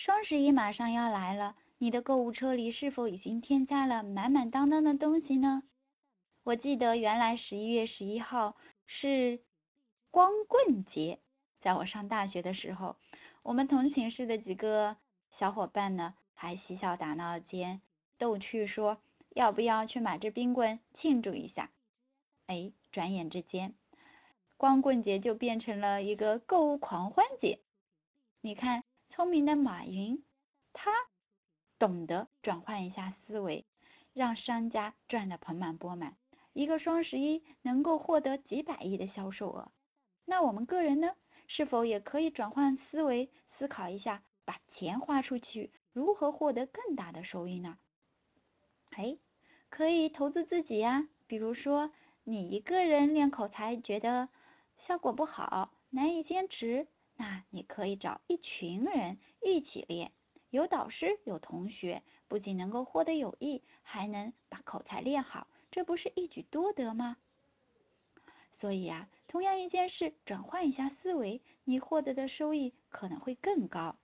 双十一马上要来了，你的购物车里是否已经添加了满满当当的东西呢？我记得原来十一月十一号是光棍节，在我上大学的时候，我们同寝室的几个小伙伴呢，还嬉笑打闹间逗趣说，要不要去买支冰棍庆祝一下？哎，转眼之间，光棍节就变成了一个购物狂欢节。你看，聪明的马云，他懂得转换一下思维，让商家赚得盆满钵满。一个双十一能够获得几百亿的销售额，那我们个人呢，是否也可以转换思维，思考一下，把钱花出去，如何获得更大的收益呢？哎，可以投资自己呀，比如说。你一个人练口才觉得效果不好，难以坚持，那你可以找一群人一起练，有导师有同学，不仅能够获得友谊，还能把口才练好，这不是一举多得吗？所以啊，同样一件事，转换一下思维，你获得的收益可能会更高。